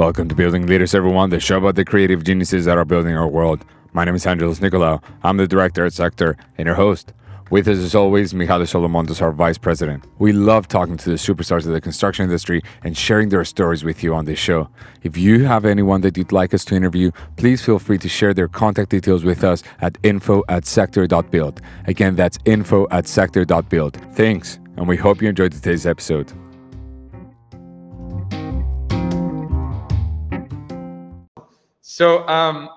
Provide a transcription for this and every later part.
Welcome to Building Leaders, everyone, the show about the creative geniuses that are building our world. My name is Angelos Nicolaou. I'm the director at Sector and your host. With us, as always, Mihaly Solomontos, our vice president. We love talking to the superstars of the construction industry and sharing their stories with you on this show. If you have anyone that you'd like us to interview, please feel free to share their contact details with us at info at sector.build. Again, that's info at sector.build. Thanks, and we hope you enjoyed today's episode. So, um,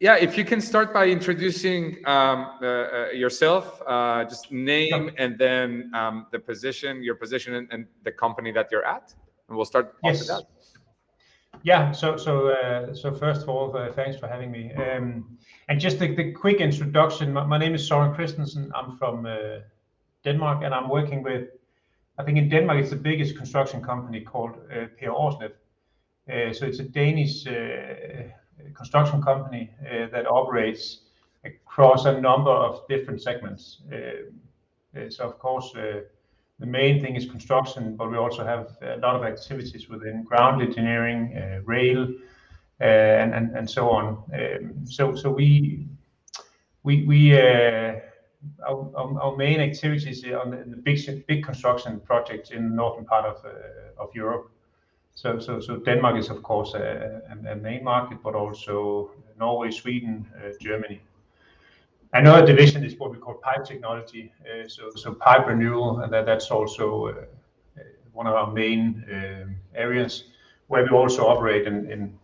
yeah, if you can start by introducing um, uh, uh, yourself, uh, just name and then um, the position, your position, and, and, the company that you're at, and we'll start yes. that. Yeah. So, so, uh, so first of all, uh, thanks for having me. Um, and just the, the quick introduction. My, my, name is Søren Christensen. I'm from uh, Denmark, and I'm working with. I think in Denmark, it's the biggest construction company called uh, Per so it's a Danish construction company uh, that operates across a number of different segments. Uh, so of course, uh, the main thing is construction, but we also have a lot of activities within ground engineering, rail, and so on. Um, so we our main activities on the big construction projects in the northern part of Europe. So Denmark is, of course, a main market, but also Norway, Sweden, uh, Germany. Another division is what we call pipe technology. Uh, so pipe renewal, and that's also uh, one of our main um, areas where we also operate in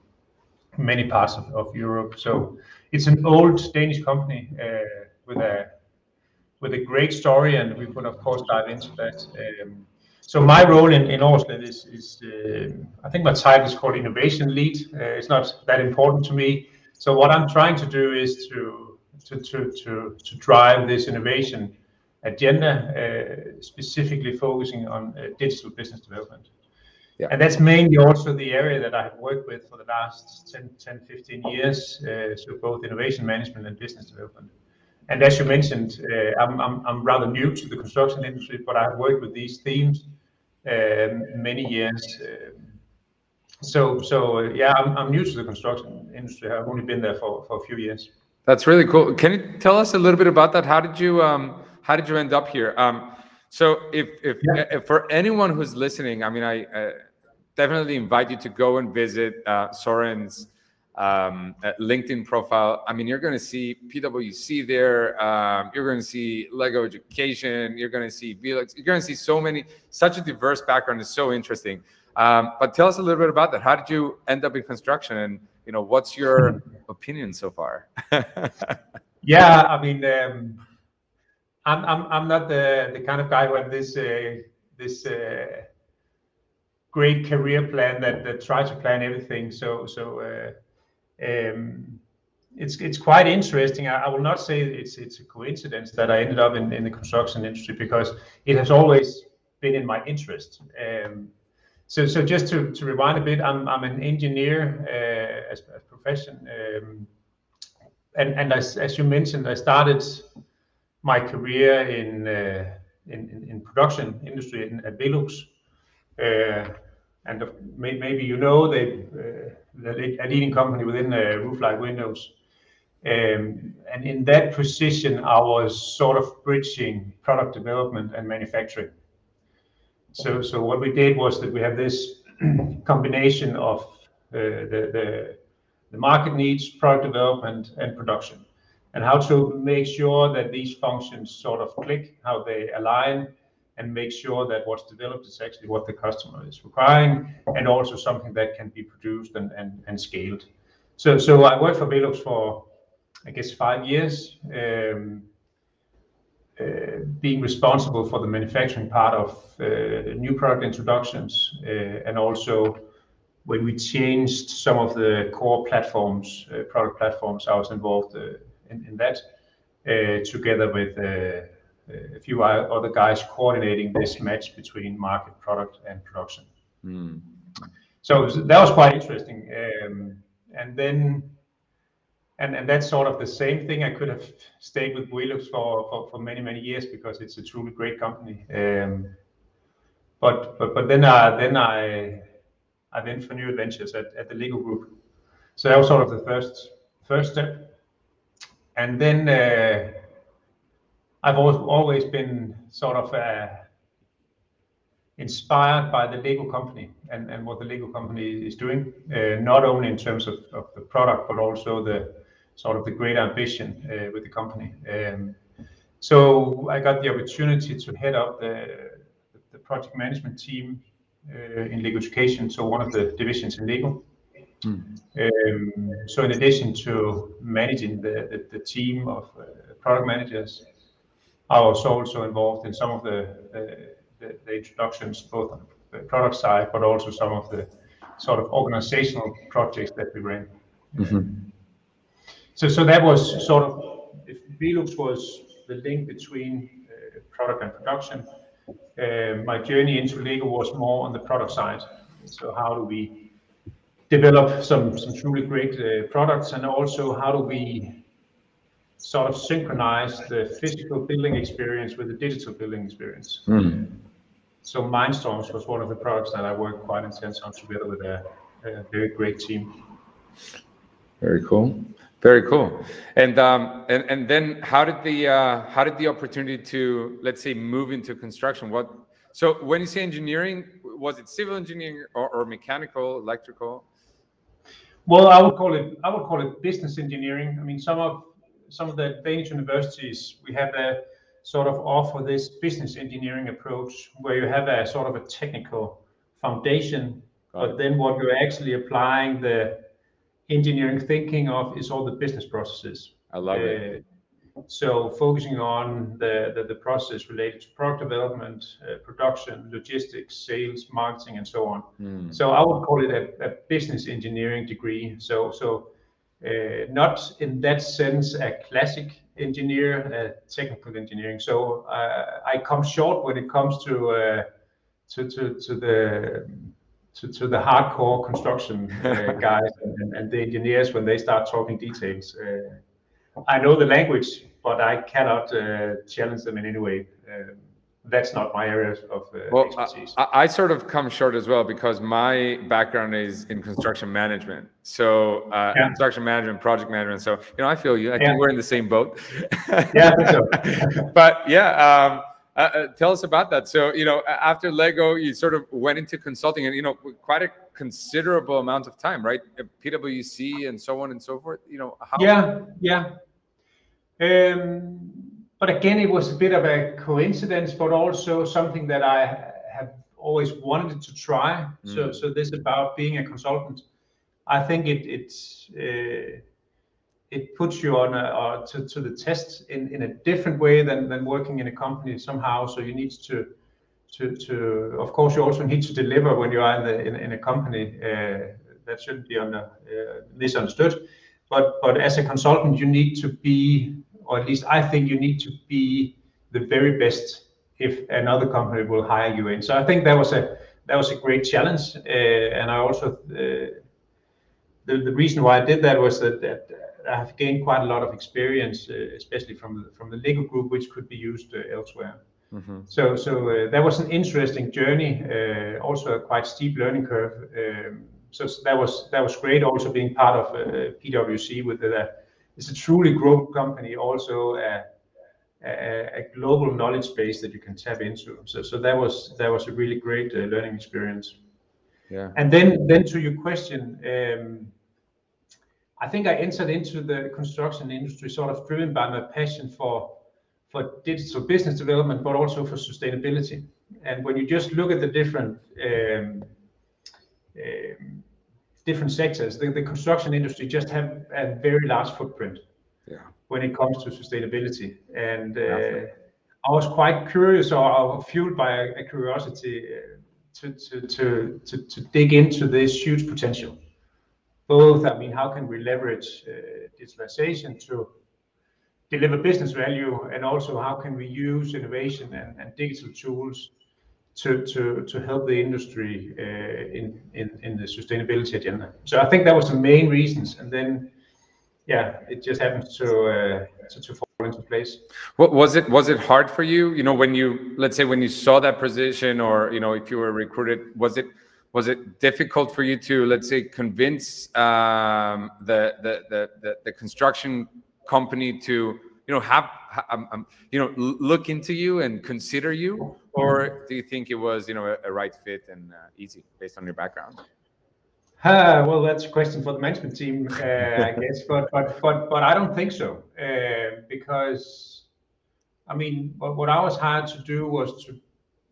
many parts of Europe. So it's an old Danish company with a great story, and we will, of course, dive into that. So my role in, in Aarsleff is, is uh, I think my title is called innovation lead. Uh, it's not that important to me. So what I'm trying to do is to to to to, to drive this innovation agenda, uh, specifically focusing on uh, digital business development. Yeah. And that's mainly also the area that I have worked with for the last 10, 10 15 years. Uh, so both innovation management and business development. And as you mentioned, uh, I'm, I'm, I'm rather new to the construction industry, but I've worked with these themes many years. Um, so, so yeah, I'm, I'm new to the construction industry. I've only been there for, for a few years. That's really cool. Can you tell us a little bit about that? How did you um, how did you end up here? Um, so, if if, yeah. if for anyone who's listening, I mean, I uh, definitely invite you to go and visit uh, Soren's um, LinkedIn profile. I mean, you're going to see PwC there. Um, you're going to see Lego Education. You're going to see Velux. You're going to see so many, such a diverse background is so interesting. Um, but tell us a little bit about that. How did you end up in construction, and you know, what's your opinion so far? yeah, I mean, um, I'm I'm I'm not the the kind of guy who has this uh, this. Uh, great career plan that that tries to plan everything so so uh, it's it's quite interesting. I, will not say it's it's a coincidence that I ended up in, the construction industry because it has always been in my interest. Um, so so just to, rewind a bit, I'm I'm an engineer uh, as a profession, um, and as, as you mentioned, I started my career in uh, in, production industry in, at Velux. And maybe you know they uh, a leading company within uh, roof-like windows. Um, and in that position, I was sort of bridging product development and manufacturing. So, so what we did was that we have this combination of uh, the market needs, product development, and production, and how to make sure that these functions sort of click, how they align, and make sure that what's developed is actually what the customer is requiring and also something that can be produced and, and, and scaled. So, so I worked for Velux for, I guess, five years, um, uh, being responsible for the manufacturing part of uh, new product introductions uh, and also when we changed some of the core platforms, uh, product platforms, I was involved uh, in, in, that uh, together with a few other guys coordinating this match between market, product, and production. Mm. So that was quite interesting. Um, and then, and, and that's sort of the same thing. I could have stayed with Velux for, for, for many, many years because it's a truly great company. Um, but, but, but then I, then I, I went for new adventures at, at the Lego Group. So that was sort of the first first step. And then uh, I've always been sort of uh, inspired by the Lego company and, and what the Lego company is doing, uh, not only in terms of, of the product, but also the sort of the great ambition uh, with the company. Um, so I got the opportunity to head up the, the project management team uh, in Lego Education, so one of the divisions in Lego. Mm. Um, so in addition to managing the, the, the team of uh, product managers, I was also involved in some of the, introductions, both on the product side, but also some of the sort of organizational projects that we ran. Mm-hmm. So, so that was sort of, if Velux was the link between uh, product and production, uh, my journey into Lego was more on the product side. So how do we develop some some truly great uh, products, and also how do we sort of synchronize the physical building experience with the digital building experience. Mm. So Mindstorms was one of the products that I worked quite intense on together with a, a very great team. Very cool. Very cool. And um, and and then how did the uh, how did the opportunity to let's say move into construction? What so when you say engineering, was it civil engineering or, or mechanical, electrical? Well, I would call it I would call it business engineering. I mean, some of some of the Danish universities we have a sort of offer this business engineering approach where you have a sort of a technical foundation, but then what you're actually applying the engineering thinking of is all the business processes. I love uh, it. So focusing on the, the, the process related to product development, uh, production, logistics, sales, marketing, and so on. Mm. So I would call it a, a business engineering degree. So so uh, not in that sense a classic engineer, a technical engineering. So uh, I come short when it comes to uh, to, to to the to, to the hardcore construction uh, guys and, and, the engineers when they start talking details. Uh, I know the language, but I cannot uh, challenge them in any way. Um, that's not my area of uh, well, expertise. I, I, sort of come short as well because my background is in construction management. So uh, yeah. construction management, project management. So you know, I feel you. I yeah. think we're in the same boat. yeah, so. but yeah. Um, uh, uh, tell us about that. So, you know, after Lego, you sort of went into consulting and, you know, quite a considerable amount of time, right? PwC and so on and so forth. You know, how? Yeah, yeah. Um, but again, it was a bit of a coincidence, but also something that I have always wanted to try. Mm. So, so this about being a consultant. I think it it's. Uh, it puts you on a, uh, to, to the test in, in a different way than, than working in a company somehow. So you need to, to, to of course, you also need to deliver when you are in, the, in, in a company. Uh, that shouldn't be under, uh, misunderstood. But, but as a consultant, you need to be, or at least I think you need to be the very best if another company will hire you in. So I think that was a that was a great challenge, uh, and I also uh, the, the reason why I did that was that, that I have gained quite a lot of experience, uh, especially from the, from the Lego group, which could be used uh, elsewhere. Mm-hmm. So so uh, that was an interesting journey, uh, also a quite steep learning curve. Um, so that was that was great. Also being part of uh, PwC with the, it's a truly global company, also a, a, a, global knowledge base that you can tap into. So so that was that was a really great uh, learning experience. Yeah. And then then to your question. Um, I think I entered into the construction industry sort of driven by my passion for for digital business development, but also for sustainability. And when you just look at the different um, um, different sectors, the, the, construction industry just have a very large footprint yeah. when it comes to sustainability. And uh, I was quite curious or, fueled by a, a curiosity uh, to, to, to, to, to dig into this huge potential both, I mean, how can we leverage uh, digitalization to deliver business value, and also how can we use innovation and digital tools to help the industry uh, in the sustainability agenda. So I think that was the main reasons, and then, yeah, it just happens to uh, fall into place. Was it? Was it hard for you? You know, when you, let's say, when you saw that position, or you know, if you were recruited, was it was it difficult for you to let's say convince um, the construction company to you know have um, um, you know look into you and consider you or do you think it was you know a, a right fit and uh, easy based on your background uh, well, that's a question for the management team, uh, I guess, but but but but I don't think so, uh, because I mean, what, what I was hired to do was to,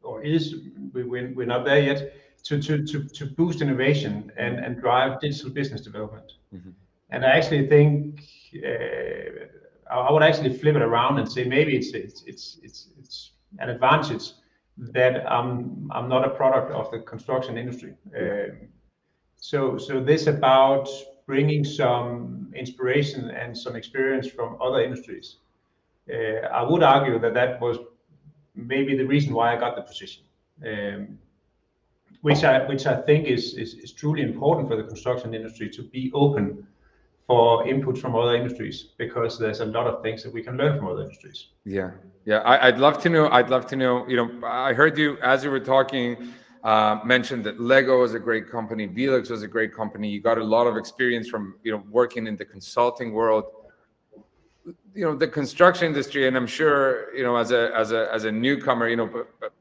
or is we we're, we're not there yet, to to to to boost innovation and and drive digital business development, mm-hmm. and I actually think. Uh, I would actually flip it around and say maybe it's it's it's it's, it's an advantage that I'm I'm not a product of the construction industry. Um, so so this about bringing some inspiration and some experience from other industries. Uh, I would argue that that was maybe the reason why I got the position, um, which I which I think is, is is truly important for the construction industry to be open for input from other industries because there's a lot of things that we can learn from other industries. Yeah, yeah. I, would love to know. I'd love to know. You know, I heard you as you were talking uh, mentioned that Lego was a great company, Velux was a great company. You got a lot of experience from you know working in the consulting world. You know, the construction industry, and I'm sure you know as a as a as a newcomer, you know, but, but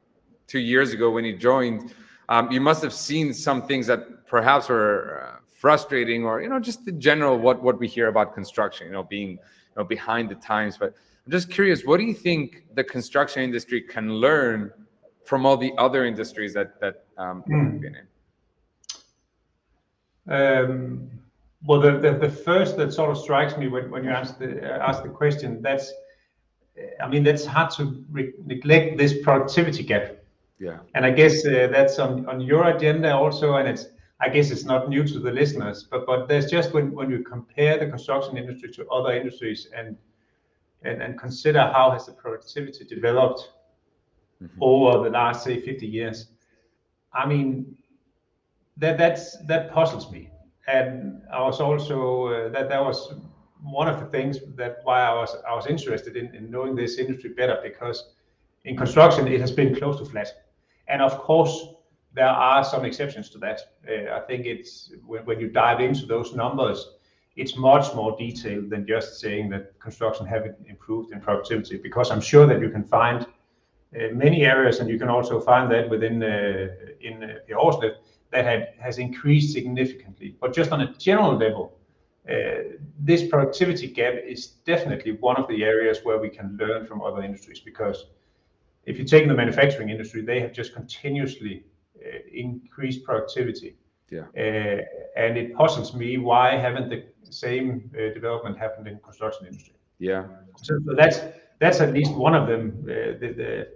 two years ago when you joined, um, you must have seen some things that perhaps were. Uh, frustrating or you know just the general what what we hear about construction you know being you know behind the times. But i'm just curious what do you think the construction industry can learn from all the other industries that that um, mm. you've been in? Um, well the, the, the first that sort of strikes me when, when you ask the uh, ask the question that's i mean that's hard to neglect this productivity gap. Yeah. And i guess uh, that's on on your agenda also and it's I guess it's not new to the listeners, but but there's just when when you compare the construction industry to other industries and and, and consider how has the productivity developed mm-hmm. over the last say 50 years. I mean that that's that puzzles me, and I was also uh, that that was one of the things that why I was I was interested in, in knowing this industry better because in construction it has been close to flat, and of course there are some exceptions to that. Uh, I think it's when you dive into those numbers, it's much more detailed than just saying that construction have improved in productivity, because I'm sure that you can find uh, many areas, and you can also find that within uh, in Aarsleff, that has increased significantly. But just on a general level, this productivity gap is definitely one of the areas where we can learn from other industries, because if you take the manufacturing industry, they have just continuously increased productivity. Yeah. Uh, and it puzzles me why haven't the same uh, development happened in construction industry? Yeah. So, so that's that's at least one of them. the, the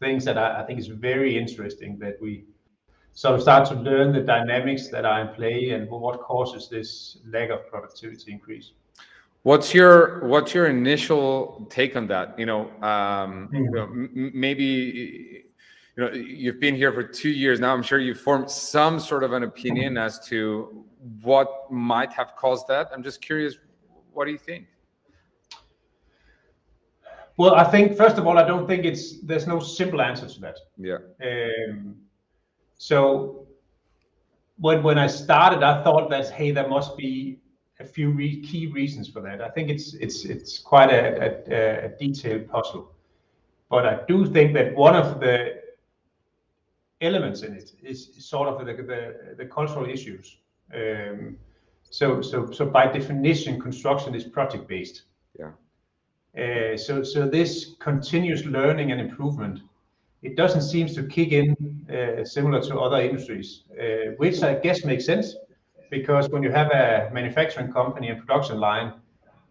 things that I, think is very interesting that we sort of start to learn the dynamics that are in play and what causes this lack of productivity increase. What's your what's your initial take on that? You know, um, mm-hmm. you know m- maybe you know you've been here for two years now. I'm sure you've formed some sort of an opinion as to what might have caused that. I'm just curious what do you think? Well i think first of all i don't think it's there's no simple answer to that. Yeah. Um, so when when i started i thought that hey there must be a few re- key reasons for that. I think it's it's it's quite a, a, a detailed puzzle. But i do think that one of the elements in it is sort of the, the, the cultural issues. Um, so, so, so by definition, construction is project based. Yeah. Uh, so, so this continuous learning and improvement, it doesn't seem to kick in uh, similar to other industries, uh, which I guess makes sense because when you have a manufacturing company and production line,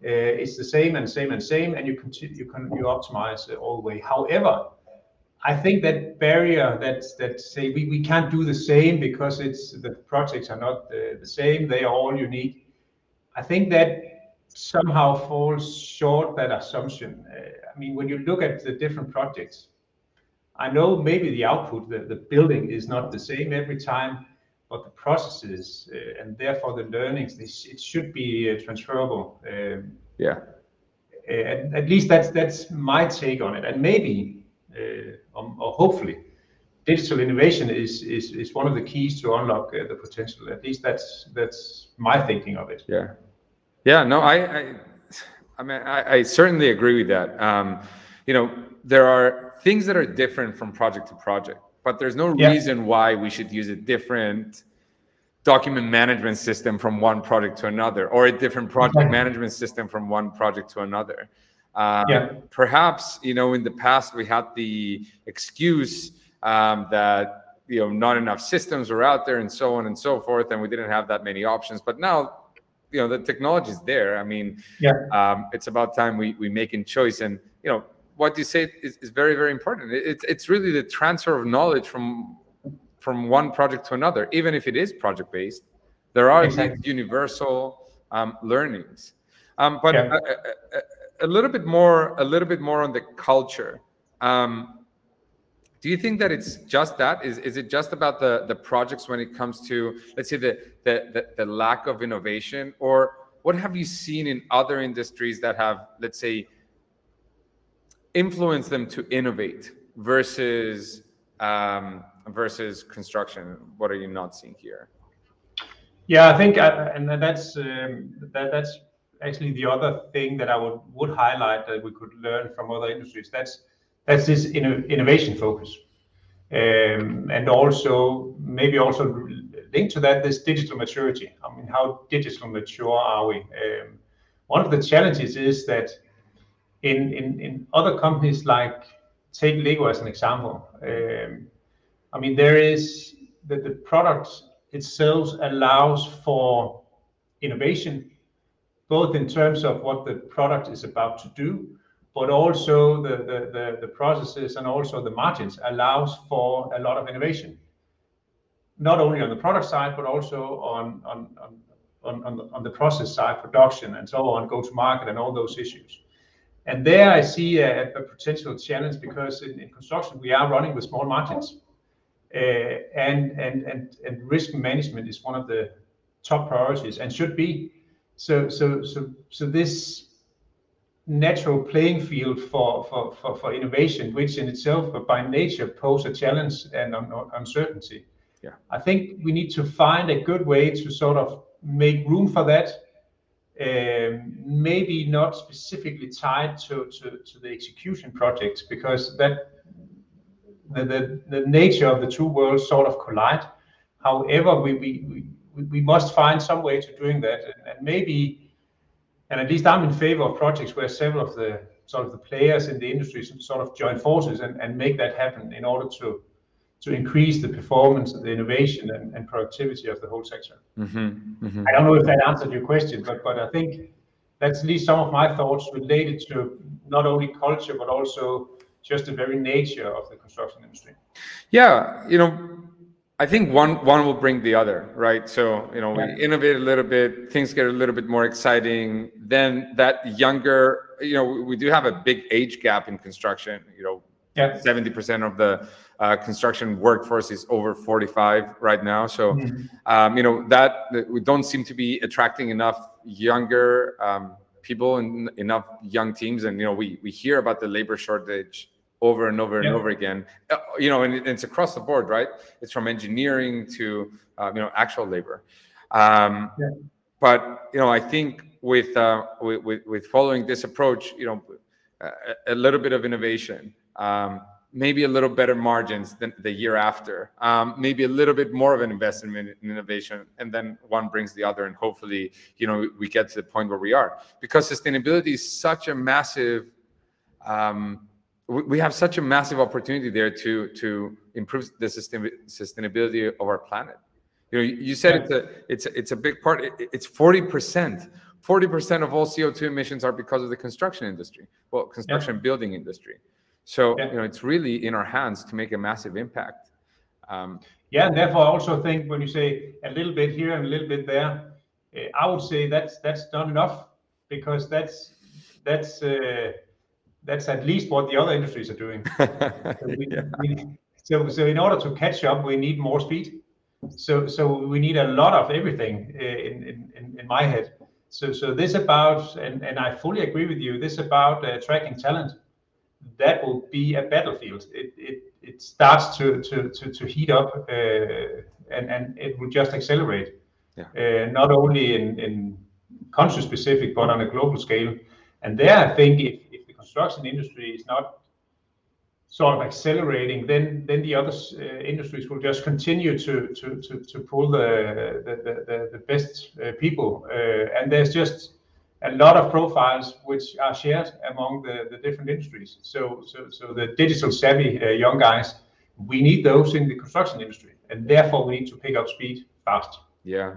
uh, it's the same and same and same, and you continue you can you optimize all the way. However, I think that barrier that that say we, we can't do the same because it's the projects are not the, the same, they are all unique. I think that somehow falls short that assumption. Uh, I mean, when you look at the different projects, I know maybe the output, the, the building is not the same every time, but the processes uh, and therefore the learnings, this, it should be uh, transferable. Um, yeah. At, at least that's that's my take on it, and maybe or, or hopefully digital innovation is is is one of the keys to unlock uh, the potential. At least that's that's my thinking of it. Yeah, yeah. No, I I, I mean I, I certainly agree with that. Um, you know, there are things that are different from project to project, but there's no reason why we should use a different document management system from one project to another or a different project management system from one project to another um, yeah. perhaps you know in the past we had the excuse um, that you know not enough systems were out there and so on and so forth and we didn't have that many options but now you know the technology is there i mean yeah um, it's about time we we make a choice and you know what you say is, is very very important it's it's really the transfer of knowledge from from one project to another, even if it is project based. There are exactly. universal um, learnings, um, but yeah. a, a, a, little bit more, a little bit more on the culture. Um, do you think that it's just that? Is is it just about the the projects when it comes to let's say the the the, the lack of innovation, or what have you seen in other industries that have let's say influenced them to innovate versus um, versus construction? What are you not seeing here? Yeah, I think, uh, and that's um, that, that's actually the other thing that I would would highlight that we could learn from other industries. That's that's this innovation focus, um, and also maybe also linked to that this digital maturity. I mean, how digital mature are we? Um, one of the challenges is that in in in other companies like take Lego as an example. Um, I mean, there is that the product itself allows for innovation, both in terms of what the product is about to do, but also the, the, the, the processes and also the margins allows for a lot of innovation. Not only on the product side, but also on, the process side, production and so on, go to market and all those issues. And there I see a, potential challenge because in, construction we are running with small margins. Uh, and risk management is one of the top priorities and should be. So so so so this natural playing field for for for, for innovation, which in itself by nature pose a challenge and uncertainty. Yeah. I think we need to find a good way to sort of make room for that. Um, maybe not specifically tied to, to, to the execution projects because that the, the, the nature of the two worlds sort of collide. However, we, we, we, we must find some way to doing that. And, and maybe, and at least I'm in favor of projects where several of the sort of the players in the industry sort of join forces and, and make that happen in order to to increase the performance, and the innovation, and, and productivity of the whole sector. Mm-hmm, mm-hmm. I don't know if that answered your question, but but I think that's at least some of my thoughts related to not only culture but also just the very nature of the construction industry. Yeah, you know, I think one one will bring the other, right? So you know, we innovate a little bit, things get a little bit more exciting. Then that younger, you know, we do have a big age gap in construction. You know, seventy yeah. percent of the uh, construction workforce is over 45 right now. So, mm-hmm. um, you know, that we don't seem to be attracting enough younger um, people and enough young teams. And, you know, we, we hear about the labor shortage over and over yeah. and over again. Uh, you know, and it's across the board, right? It's from engineering to uh, you know actual labor. Um, yeah. But you know, I think with, uh, with with following this approach, you know, a, a little bit of innovation. Um, maybe a little better margins than the year after um, maybe a little bit more of an investment in innovation and then one brings the other and hopefully you know we get to the point where we are because sustainability is such a massive um, we have such a massive opportunity there to to improve the sustainability of our planet. You know, you said yeah. it's a it's a, it's a big part. It's forty percent. Forty percent of all CO two emissions are because of the construction industry. Well, construction yeah. building industry. So yeah. you know, it's really in our hands to make a massive impact. Um, yeah, and therefore, I also think when you say a little bit here and a little bit there, uh, I would say that's that's not enough because that's that's. Uh, that's at least what the other industries are doing. so, we, yeah. we, so, so in order to catch up, we need more speed. So, so we need a lot of everything uh, in, in, in my head. So, so this about, and, and I fully agree with you, this about uh, tracking talent, that will be a battlefield. It, it, it starts to to to, to heat up, uh, and and it will just accelerate. Yeah. Uh, not only in in country specific, but on a global scale. And there, I think if, construction industry is not sort of accelerating, then then the other uh, industries will just continue to to to, to pull the best uh, people. Uh, and there's just a lot of profiles which are shared among the, different industries. So the digital savvy uh, young guys, we need those in the construction industry, and therefore we need to pick up speed fast. Yeah.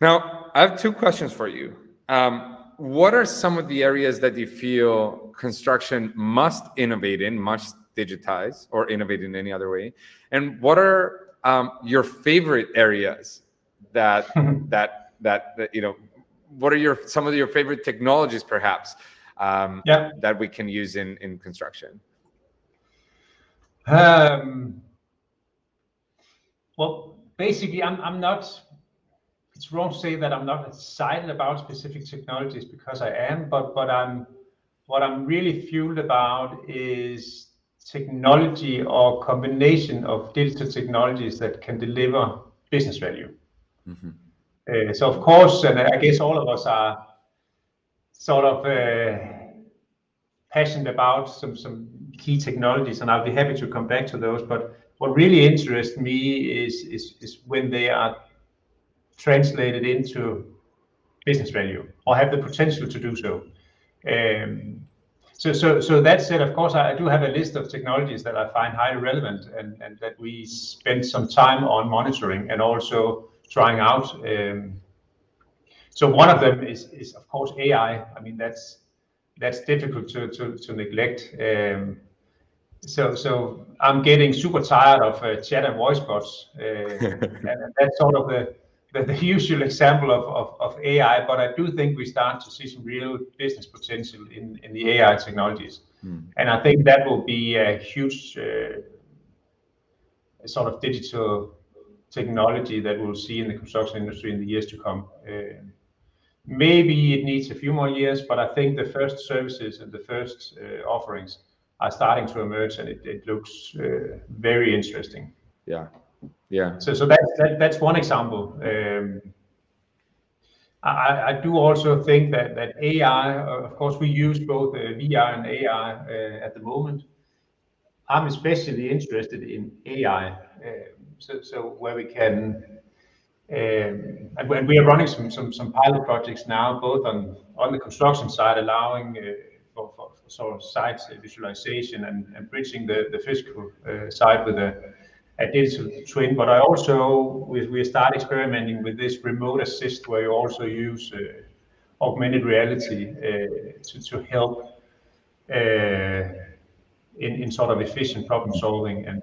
Now I have two questions for you. What are some of the areas that you feel construction must innovate in, must digitize or innovate in any other way? And what are um, your favorite areas that, that that that you know? What are your some of your favorite technologies, perhaps, um, yeah. that we can use in in construction? Um, well, basically, I'm I'm not. It's wrong to say that I'm not excited about specific technologies because I am, but but I'm what I'm really fueled about is technology or combination of digital technologies that can deliver business value. Mm-hmm. Uh, so of course, and I guess all of us are sort of uh, passionate about some some key technologies, and I'll be happy to come back to those. But what really interests me is is is when they are translated into business value or have the potential to do so. Um, so, so, so that said, of course, I do have a list of technologies that I find highly relevant and, and that we spend some time on monitoring and also trying out. Um, so one of them is, is of course AI. I mean that's that's difficult to to, to neglect. Um, so so I'm getting super tired of uh, chat and voice bots, uh, and that's sort of the the, the usual example of, of, of, AI, but I do think we start to see some real business potential in, in the AI technologies. Mm. And I think that will be a huge uh, sort of digital technology that we'll see in the construction industry in the years to come. Uh, maybe it needs a few more years, but I think the first services and the first uh, offerings are starting to emerge and it, it looks uh, very interesting. Yeah. Yeah. So so that's that, that's one example. Um, I, I do also think that that AI, of course, we use both uh, VR and AR uh, at the moment. I'm especially interested in AR, uh, so so where we can. Um, and we are running some, some some pilot projects now, both on on the construction side, allowing uh, for, for, for, sort of site visualization and, and bridging the the physical uh, side with a a digital twin, but I also we, we start experimenting with this remote assist where you also use uh, augmented reality uh, to, to help uh, in, in sort of efficient problem solving and,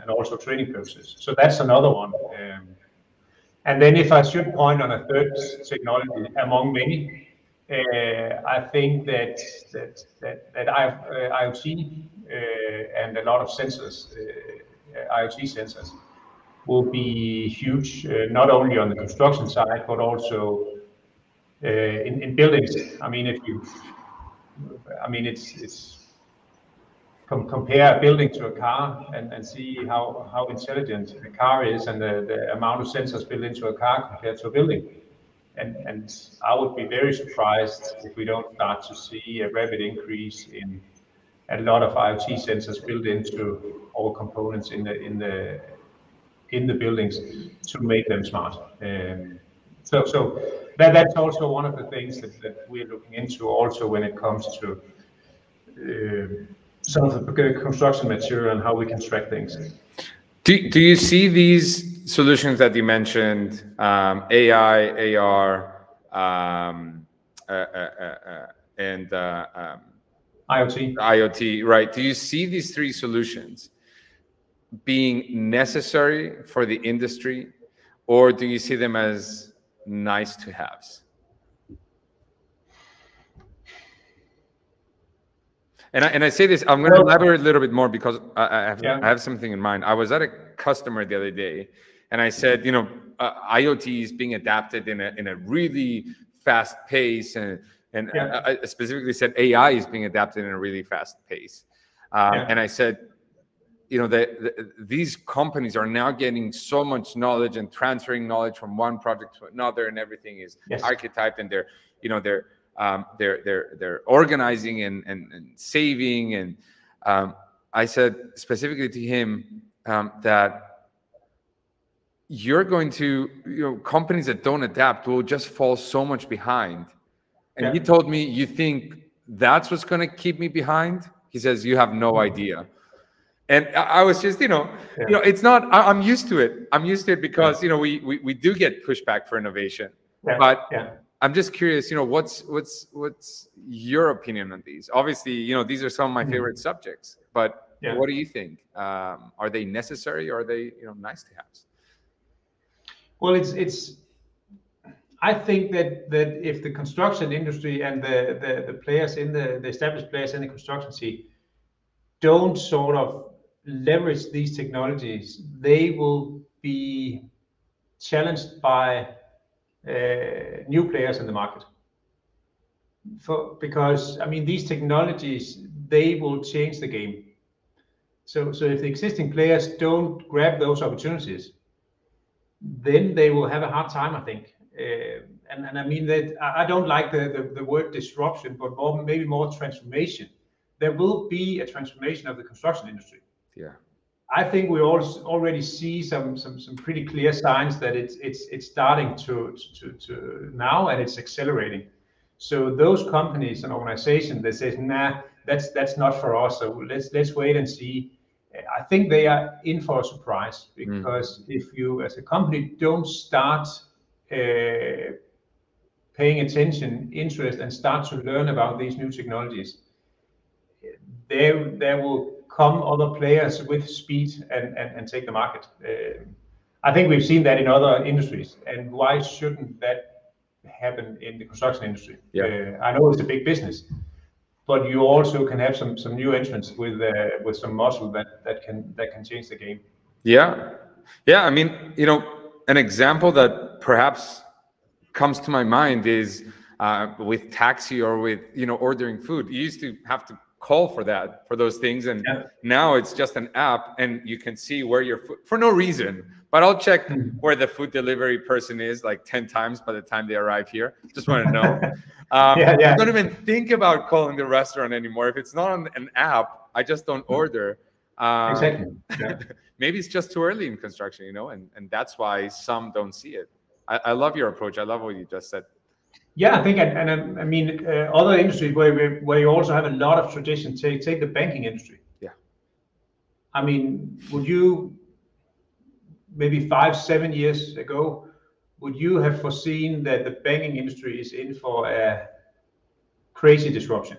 and also training purposes. So that's another one. Um, and then if I should point on a third technology among many, uh, I think that that that, that I, uh, IoT uh, and a lot of sensors IoT sensors will be huge, uh, not only on the construction side, but also uh, in, in buildings. I mean, if you, I mean, it's it's com- compare a building to a car and, and see how, how intelligent a car is and the, the amount of sensors built into a car compared to a building. And, and I would be very surprised if we don't start to see a rapid increase in a lot of IoT sensors built into all components in the in the in the buildings to make them smart. Um, so so that that's also one of the things that, that we're looking into also when it comes to uh, some of the construction material and how we can track things. Do, do you see these solutions that you mentioned, um, AI, AR, um, uh, uh, uh, uh and uh, um, IoT. IoT, right. Do you see these three solutions being necessary for the industry, or do you see them as nice to haves? And I, and I say this, I'm going to elaborate a little bit more because I, I have, yeah. I have something in mind. I was at a customer the other day and I said, you know, uh, IoT is being adapted in a, in a really fast pace and and yeah. I, I, specifically said AI is being adapted in a really fast pace. Um, yeah. And I said, you know the, the, these companies are now getting so much knowledge and transferring knowledge from one project to another and everything is yes. archetyped and they're you know they're um, they're they're they're organizing and and, and saving and um, i said specifically to him um, that you're going to you know companies that don't adapt will just fall so much behind and yeah. he told me you think that's what's going to keep me behind he says you have no mm-hmm. idea and I was just, you know, yeah. you know, it's not. I, am used to it. I'm used to it because you know we we, we do get pushback for innovation, yeah. but yeah. I'm just curious. You know, what's what's what's your opinion on these? Obviously, you know, these are some of my mm-hmm. favorite mm-hmm. subjects. But what do you think? Um, are they necessary or are they you know nice to have? Well, it's it's. I think that that if the construction industry and the the, the players in the, the established players in the construction scene don't sort of leverage these technologies, they will be challenged by uh, new players in the market. For, because I mean these technologies they will change the game. So so if the existing players don't grab those opportunities, then they will have a hard time, I think. Uh, and, and I mean that I don't like the, the, the word disruption, but more, maybe more transformation. There will be a transformation of the construction industry yeah. I think we all already see some some some pretty clear signs that it's it's it's starting to to to now and it's accelerating. So those companies and organizations that says nah that's that's not for us so let's let's wait and see. I think they are in for a surprise mm. because mm. if you as a company don't start paying attention, interest, and start to learn about these new technologies, there there will come other players with speed and, and, and take the market. Uh, I think we've seen that in other industries, and why shouldn't that happen in the construction industry? Yeah. Uh, I know it's a big business, but you also can have some some new entrants with uh, with some muscle that that can that can change the game. Yeah, yeah. I mean, you know, an example that perhaps comes to my mind is uh, with taxi or with you know ordering food. You used to have to call for that for those things and yeah. now it's just an app and you can see where your food for no reason but i'll check mm-hmm. where the food delivery person is like 10 times by the time they arrive here just want to know um, yeah, yeah. i don't even think about calling the restaurant anymore if it's not on an app i just don't mm-hmm. order um, exactly. Yeah. maybe it's just too early in construction you know and, and that's why some don't see it I, I love your approach i love what you just said yeah, I think, and, and um, I mean, uh, other industries where we, where you also have a lot of tradition. Take take the banking industry. Yeah. I mean, would you maybe five, seven years ago, would you have foreseen that the banking industry is in for a crazy disruption?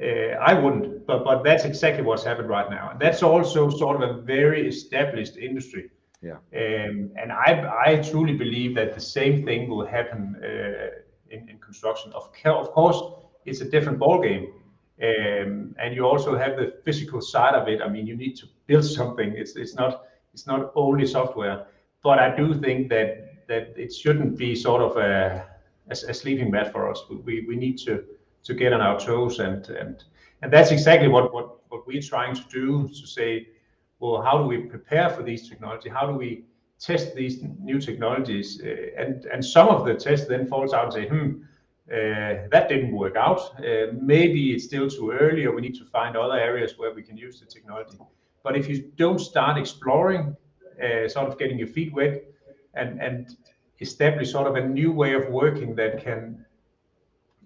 Uh, I wouldn't, but but that's exactly what's happened right now. And that's also sort of a very established industry yeah. Um, and I, I truly believe that the same thing will happen uh, in, in construction. Of, of course, it's a different ballgame. Um, and you also have the physical side of it. I mean, you need to build something. It's it's not it's not only software. But I do think that that it shouldn't be sort of a, a, a sleeping mat for us. We, we need to to get on our toes and and and that's exactly what what what we're trying to do to say well, how do we prepare for these technology? How do we test these new technologies? Uh, and and some of the tests then falls out and say, hmm, uh, that didn't work out. Uh, maybe it's still too early, or we need to find other areas where we can use the technology. But if you don't start exploring, sort of getting your feet wet, and and establish sort of a new way of working that can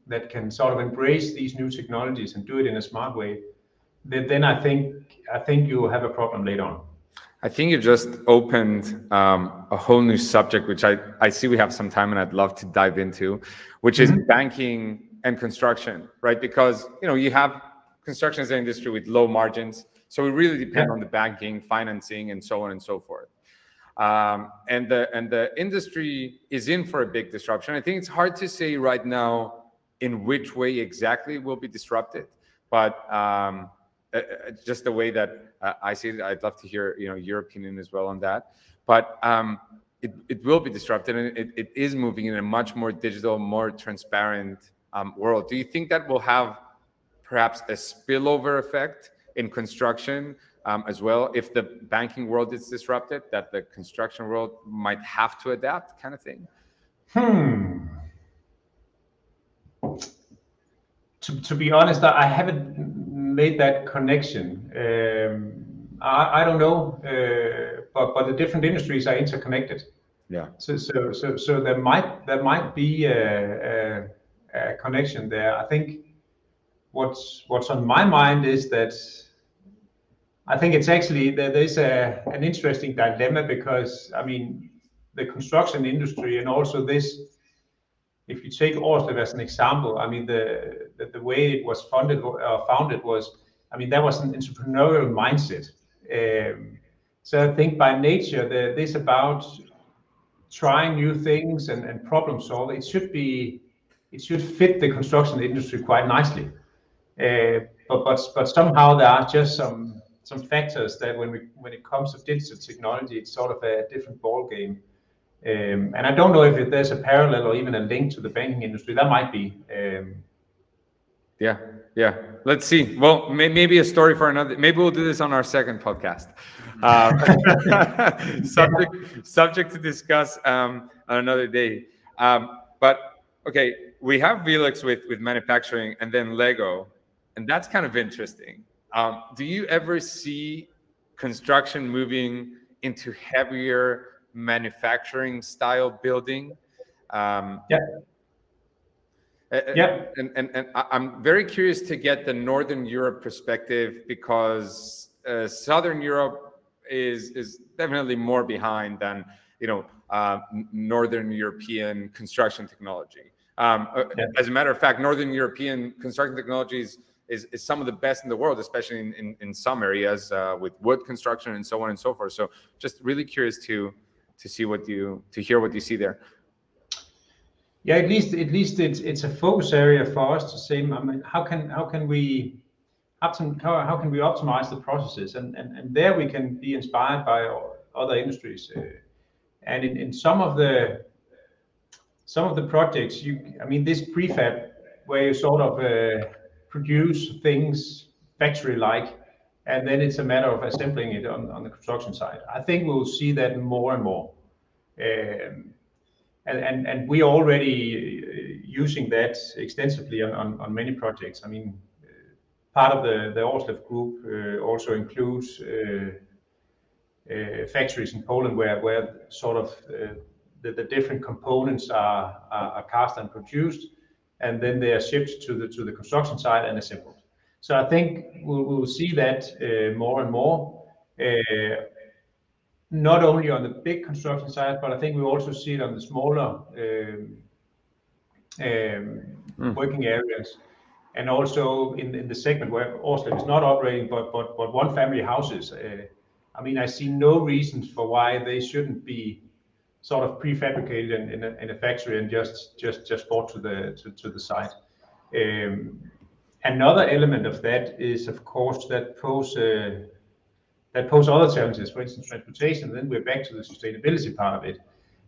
that can sort of embrace these new technologies and do it in a smart way, then I think I think you have a problem later on. I think you just opened um, a whole new subject, which I, I see we have some time and I'd love to dive into, which is mm-hmm. banking and construction, right? Because you know you have construction as an industry with low margins, so we really depend yeah. on the banking, financing, and so on and so forth. Um, and the and the industry is in for a big disruption. I think it's hard to say right now in which way exactly will be disrupted, but um, just the way that uh, I see it. I'd love to hear you know your opinion as well on that. But um, it, it will be disrupted and it, it is moving in a much more digital, more transparent um, world. Do you think that will have perhaps a spillover effect in construction um, as well if the banking world is disrupted that the construction world might have to adapt kind of thing hmm to, to be honest i haven't made that connection. Um, I, I, don't know uh, but but the different industries are interconnected. Yeah. So so so, so there might there might be a, a, a connection there. I think what's what's on my mind is that I think it's actually there's a an interesting dilemma because I mean the construction industry and also this if you take Aarsleff as an example, I mean the, way it was funded or uh, founded was I mean that was an entrepreneurial mindset. Um, so I think by nature this about trying new things and, problem solving it should be it should fit the construction industry quite nicely. Uh, but somehow there are just some factors that when we when it comes to digital technology, it's sort of a different ball game. I don't know if there's a parallel or even a link to the banking industry. That might be. Um, yeah, yeah. Let's see. Well, may, maybe a story for another. Maybe we'll do this on our second podcast. Um, subject subject to discuss um, on another day. Um, but okay, we have Velux with with manufacturing and then Lego, and that's kind of interesting. Um, do you ever see construction moving into heavier manufacturing style building? Um, yeah. Yeah. And, and, and I'm very curious to get the Northern Europe perspective because uh, Southern Europe is is definitely more behind than you know uh, Northern European construction technology. Um, uh, yeah. As a matter of fact, Northern European construction technologies is, is some of the best in the world, especially in, in, in some areas uh, with wood construction and so on and so forth. So just really curious to to see what you to hear what you see there. Yeah, at least at least it's it's a focus area for us to say, I mean, how can how can we optim, how, how can we optimize the processes and, and and there we can be inspired by other industries. Uh, and in, in some of the some of the projects, you I mean this prefab where you sort of uh, produce things factory-like, and then it's a matter of assembling it on, the construction side. I think we'll see that more and more. Um, and, we're already uh, using that extensively on, many projects. I mean, uh, part of the, Aarsleff group uh, also includes factories in Poland where, sort of the, different components are, cast and produced and then they are shipped to the to the construction site and assembled. So I think we'll, we'll see that uh, more and more, uh, not only on the big construction side, but I think we also see it on the smaller um, um, mm. working areas, and also in, in the segment where Aarsleff is not operating, but but but one family houses. Uh, I mean, I see no reasons for why they shouldn't be sort of prefabricated in, a, in a factory and just just just brought to the to, to the site. Another element of that is, of course, that pose uh, that pose other challenges. For instance, transportation. Then we're back to the sustainability part of it.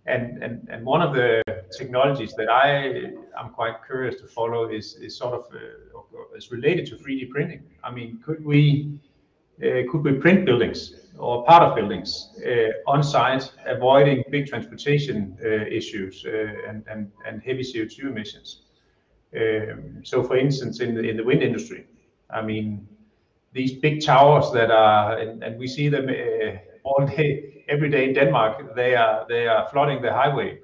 And, and, and one of the technologies that I am quite curious to follow is, is sort of uh, is related to 3D printing. I mean, could we uh, could we print buildings or part of buildings uh, on site, avoiding big transportation uh, issues and, and, and heavy CO2 emissions? Um, so, for instance, in the, in the wind industry, I mean, these big towers that are, and, we see them all day, every day in Denmark, they are they are flooding the highway,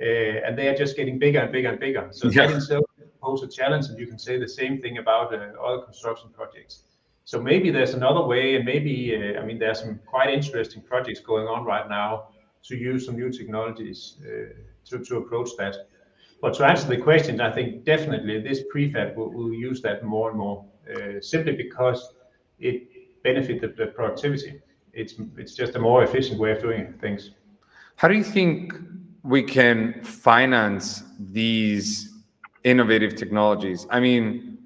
uh, and they are just getting bigger and bigger and bigger. So yeah. that itself poses a challenge, and you can say the same thing about uh, other construction projects. So maybe there's another way, and maybe uh, I mean there's some quite interesting projects going on right now to use some new technologies uh, to to approach that. But to answer the question, I think definitely this prefab will, will use that more and more, uh, simply because it benefits the, the productivity. It's it's just a more efficient way of doing things. How do you think we can finance these innovative technologies? I mean,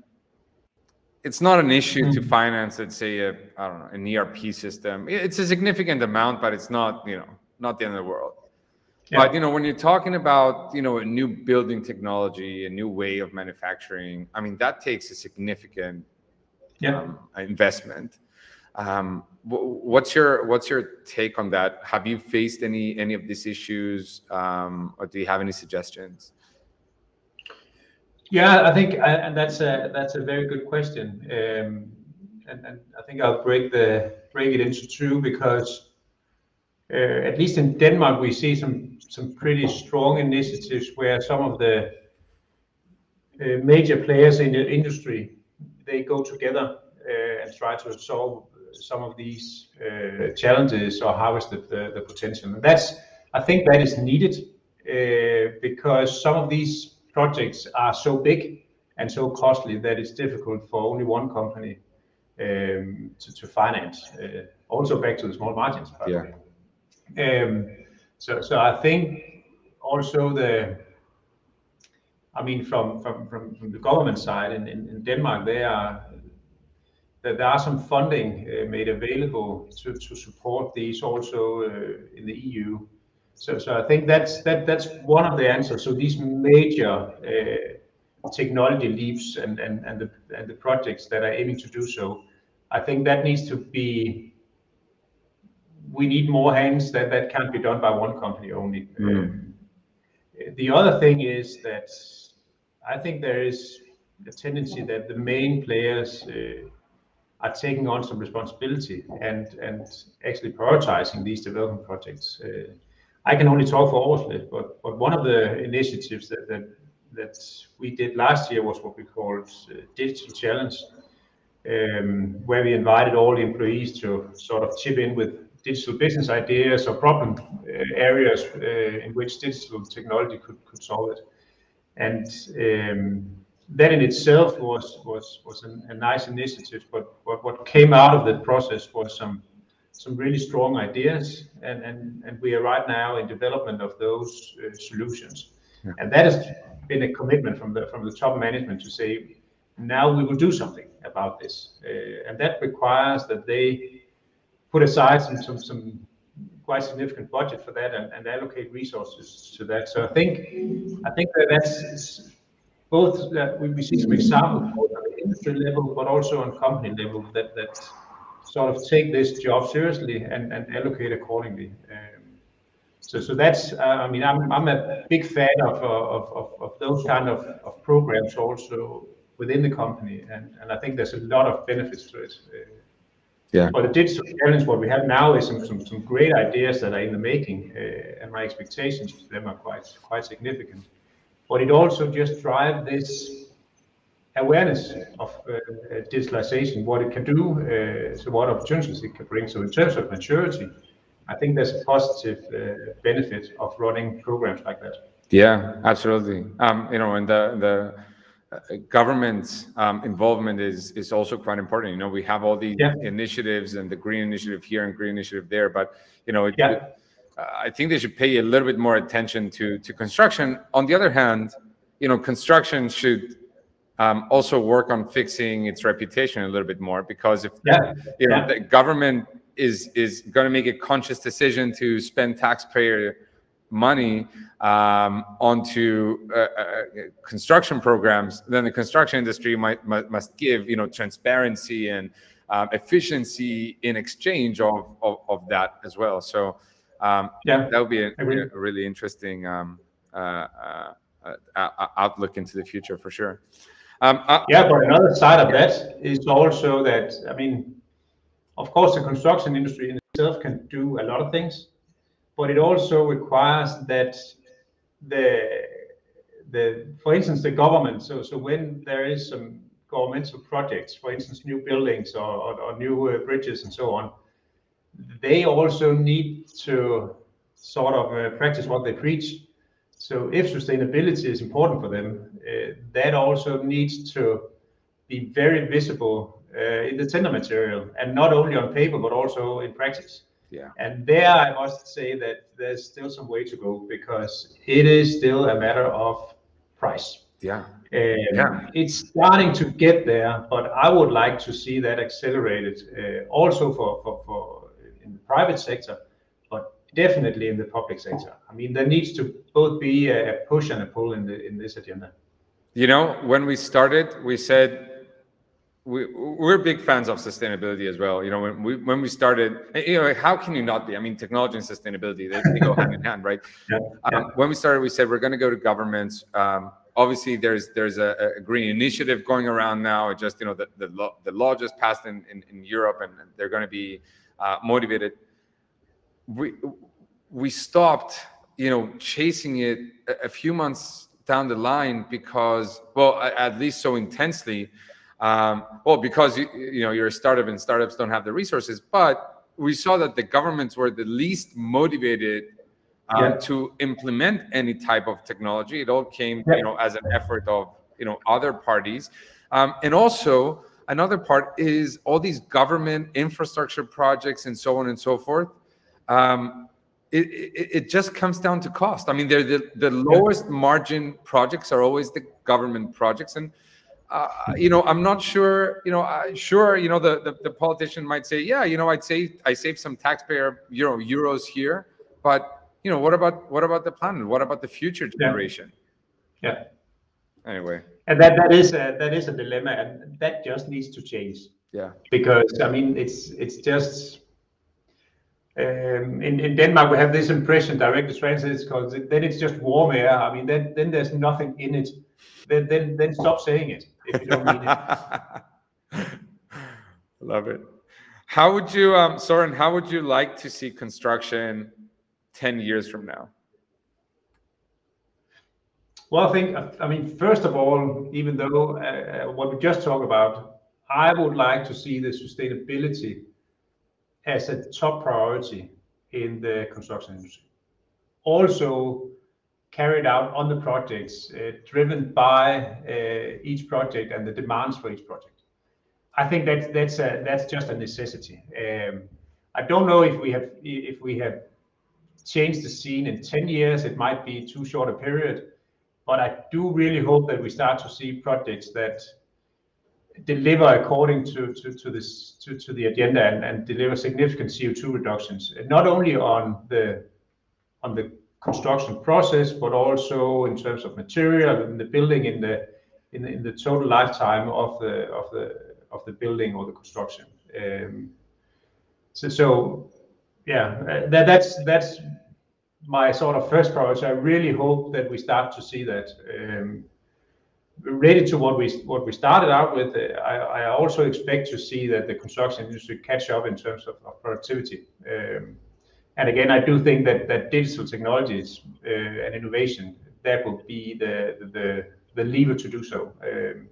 it's not an issue to finance, let's say, a I don't know, an ERP system. It's a significant amount, but it's not, you know, not the end of the world. Yeah. But you know, when you're talking about you know a new building technology, a new way of manufacturing, I mean that takes a significant yeah. um, investment. Um, what's your what's your take on that? Have you faced any any of these issues, um, or do you have any suggestions? Yeah, I think, and that's a that's a very good question, um, and, and I think I'll break the break it into two because uh, at least in Denmark we see some some pretty strong initiatives where some of the uh, major players in the industry they go together uh, and try to solve some of these uh, challenges or harvest the, the potential. And that's, I think that is needed uh, because some of these projects are so big and so costly that it's difficult for only one company um, to, to finance. Uh, also back to the small margins. Yeah. Um, so, so I think also the, I mean, from from from, the government side in, Denmark, they are there are some funding uh, made available to, support these also uh, in the EU. So, so I think that's that that's one of the answers. So these major uh, technology leaps and, and the and the projects that are aiming to do so, I think that needs to be. We need more hands. That that can't be done by one company only. Mm. The other thing is that I think there is a tendency that the main players uh, are taking on some responsibility and and actually prioritizing these development projects. Uh, I can only talk for Aarsleff, but but one of the initiatives that that that we did last year was what we called uh, Digital Challenge, um, where we invited all the employees to sort of chip in with digital business ideas or problem uh, areas uh, in which digital technology could could solve it. And um, that in itself was was was an, a nice initiative. But what, what came out of that process was some some really strong ideas, and and and we are right now in development of those uh, solutions. Yeah. And that has been a commitment from the from the top management to say now we will do something about this, uh, and that requires that they put aside some some, some quite significant budget for that and, and allocate resources to that. So I think I think that that's both that we see some examples both on the industry level, but also on company level that that sort of take this job seriously and, and allocate accordingly. Um, so so that's uh, I mean I'm I'm a big fan of of, of, of those kind of, of programs also within the company, and, and I think there's a lot of benefits to it. Uh, yeah. For the digital challenge, what we have now is some, some, some great ideas that are in the making, uh, and my expectations to them are quite quite significant but it also just drive this awareness of uh, digitalization, what it can do, uh, so what opportunities it can bring. So in terms of maturity, I think there's a positive uh, benefit of running programs like that. Yeah, absolutely. Um, you know, and the the uh, government um, involvement is is also quite important. You know, we have all these yeah. initiatives and the green initiative here and green initiative there, but you know, it, yeah. it, I think they should pay a little bit more attention to to construction. On the other hand, you know, construction should um, also work on fixing its reputation a little bit more because if yeah. you know the government is is going to make a conscious decision to spend taxpayer money um, onto uh, uh, construction programs, then the construction industry might, must, must give you know transparency and um, efficiency in exchange of, of, of that as well. So um, yeah, that would be a, a really interesting um, uh, uh, uh, outlook into the future for sure. Um, uh, yeah, but another side of that is also that I mean, of course, the construction industry in itself can do a lot of things, but it also requires that the the for instance the government. So so when there is some governmental projects, for instance, new buildings or, or, or new uh, bridges and so on, they also need to sort of uh, practice what they preach. So if sustainability is important for them, uh, that also needs to be very visible uh, in the tender material, and not only on paper but also in practice. Yeah. And there, I must say that there's still some way to go because it is still a matter of price. Yeah. Um, yeah. It's starting to get there, but I would like to see that accelerated uh, also for, for, for in the private sector, but definitely in the public sector. I mean, there needs to both be a push and a pull in the in this agenda. You know, when we started, we said we we're big fans of sustainability as well. You know, when we when we started, you know, how can you not be? I mean, technology and sustainability they, they go hand in hand, right? Yeah, um. When we started, we said we're going to go to governments. Um, obviously, there's there's a, a, green initiative going around now. It just you know the the law, the law just passed in, in, in Europe, and they're going to be uh, motivated. We we stopped, you know, chasing it a, a few months down the line because, well, at least so intensely um, well, because you, you know you're a startup and startups don't have the resources, but we saw that the governments were the least motivated um, yeah. to implement any type of technology. It all came, yeah. you know, as an effort of you know other parties, um, and also another part is all these government infrastructure projects and so on and so forth. Um, it, it, it, just comes down to cost. I mean, they're the, the lowest margin projects are always the government projects, and uh, you know, I'm not sure. You know, uh, sure. You know, the, the, the politician might say, yeah, you know, I'd say I saved some taxpayer you know euros here, but you know, what about what about the planet? What about the future generation? Yeah. yeah. Anyway. And that that is a, that is a dilemma, and that just needs to change. Yeah. Because I mean, it's it's just. Um, in, in Denmark, we have this impression, directly translated, because then it's just warm air. I mean, then, then there's nothing in it. Then, then, then stop saying it if you don't it. Love it. How would you, um, Soren, how would you like to see construction 10 years from now? Well, I think, I mean, first of all, even though uh, uh, what we just talked about, I would like to see the sustainability as a top priority in the construction industry. Also, carried out on the projects, uh, driven by uh, each project and the demands for each project. I think that's just a necessity. Um, I don't know if we have changed the scene in 10 years. It might be too short a period, but I do really hope that we start to see projects that deliver according to the agenda and, deliver significant CO2 reductions, not only on the on the construction process, but also in terms of material in the building, in the in the, total lifetime of the of the of the building or the construction. Um, so, yeah, uh, that, that's that's my sort of first priority. I really hope that we start to see that. Um, related to what we what we started out with, uh, I, also expect to see that the construction industry catch up in terms of, of productivity. And again, I do think that that digital technologies uh, and innovation that will be the the the lever to do so. Um,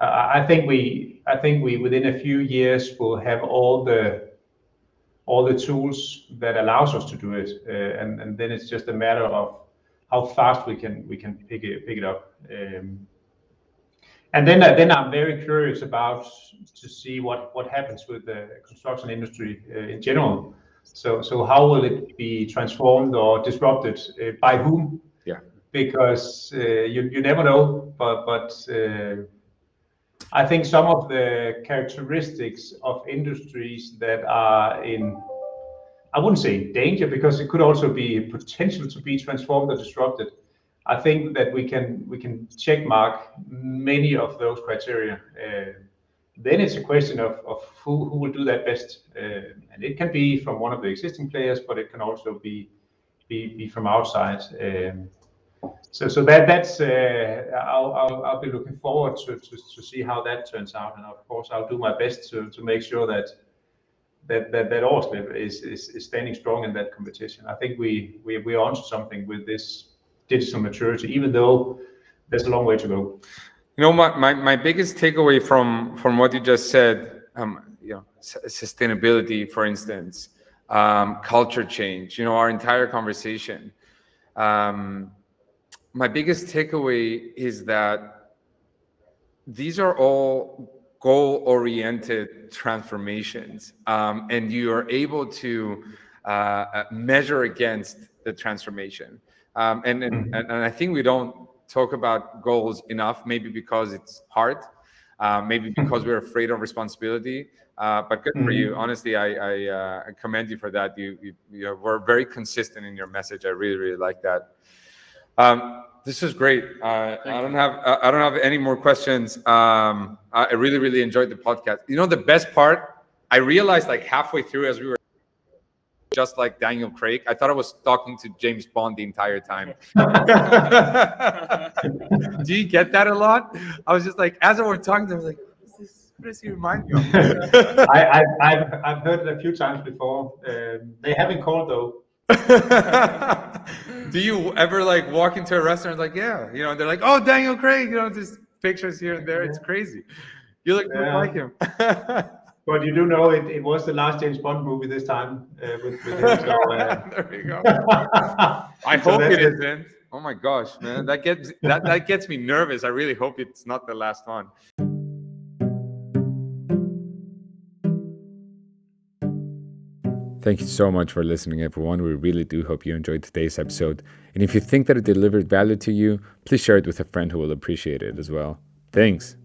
I think we I think we within a few years will have all the all the tools that allows us to do it, uh, and and then it's just a matter of how fast we can we can pick it pick it up. Um, and then then I'm very curious about to see what what happens with the construction industry uh, in general so, so how will it be transformed or disrupted uh, by whom? Yeah. Because uh, you you never know, but but uh, I think some of the characteristics of industries that are in I wouldn't say danger because it could also be potential to be transformed or disrupted. I think that we can we can check mark many of those criteria. Then it's a question of, who, will do that best. Uh, and it can be from one of the existing players, but it can also be from outside. Um, so so that that's uh, I'll, be looking forward to, see how that turns out, and of course I'll do my best to, make sure that that Aarsleff is, standing strong in that competition. I think we we're onto something with this digital maturity, even though there's a long way to go. You know, my, my, my biggest takeaway from from what you just said, um, you know, sustainability, for instance, um, culture change. You know, our entire conversation. Um, my biggest takeaway is that these are all goal-oriented transformations, um, and you are able to uh, uh measure against the transformation. Um, and, and, mm-hmm. and I think we don't talk about goals enough, maybe because it's hard, uh, maybe hmm. because we're afraid of responsibility. Uh, but good mm-hmm. for you. Hmm. Honestly, I, I, uh, commend you for that. You, you, you were very consistent in your message. I really, really like that. Um, this is great. Uh, I don't have I don't have any more questions. Um, I really really enjoyed the podcast. You know the best part, I realized like halfway through as we were just like Daniel Craig. I thought I was talking to James Bond the entire time. Do you get that a lot? I was just like, as I were talking, I was like, what does he remind me of? I, I, have I've heard it a few times before. Um, they haven't called though. Do you ever like walk into a restaurant like, yeah, you know, they're like, oh, Daniel Craig, you know, just pictures here and there. It's crazy. You look yeah. like him. But you do know it, it was the last James Bond movie this time uh, with, with him. So, uh... there we go. I so hope it isn't. Oh my gosh, man, that gets that that gets me nervous. I really hope it's not the last one. Thank you so much for listening, everyone. We really do hope you enjoyed today's episode. And if you think that it delivered value to you, please share it with a friend who will appreciate it as well. Thanks.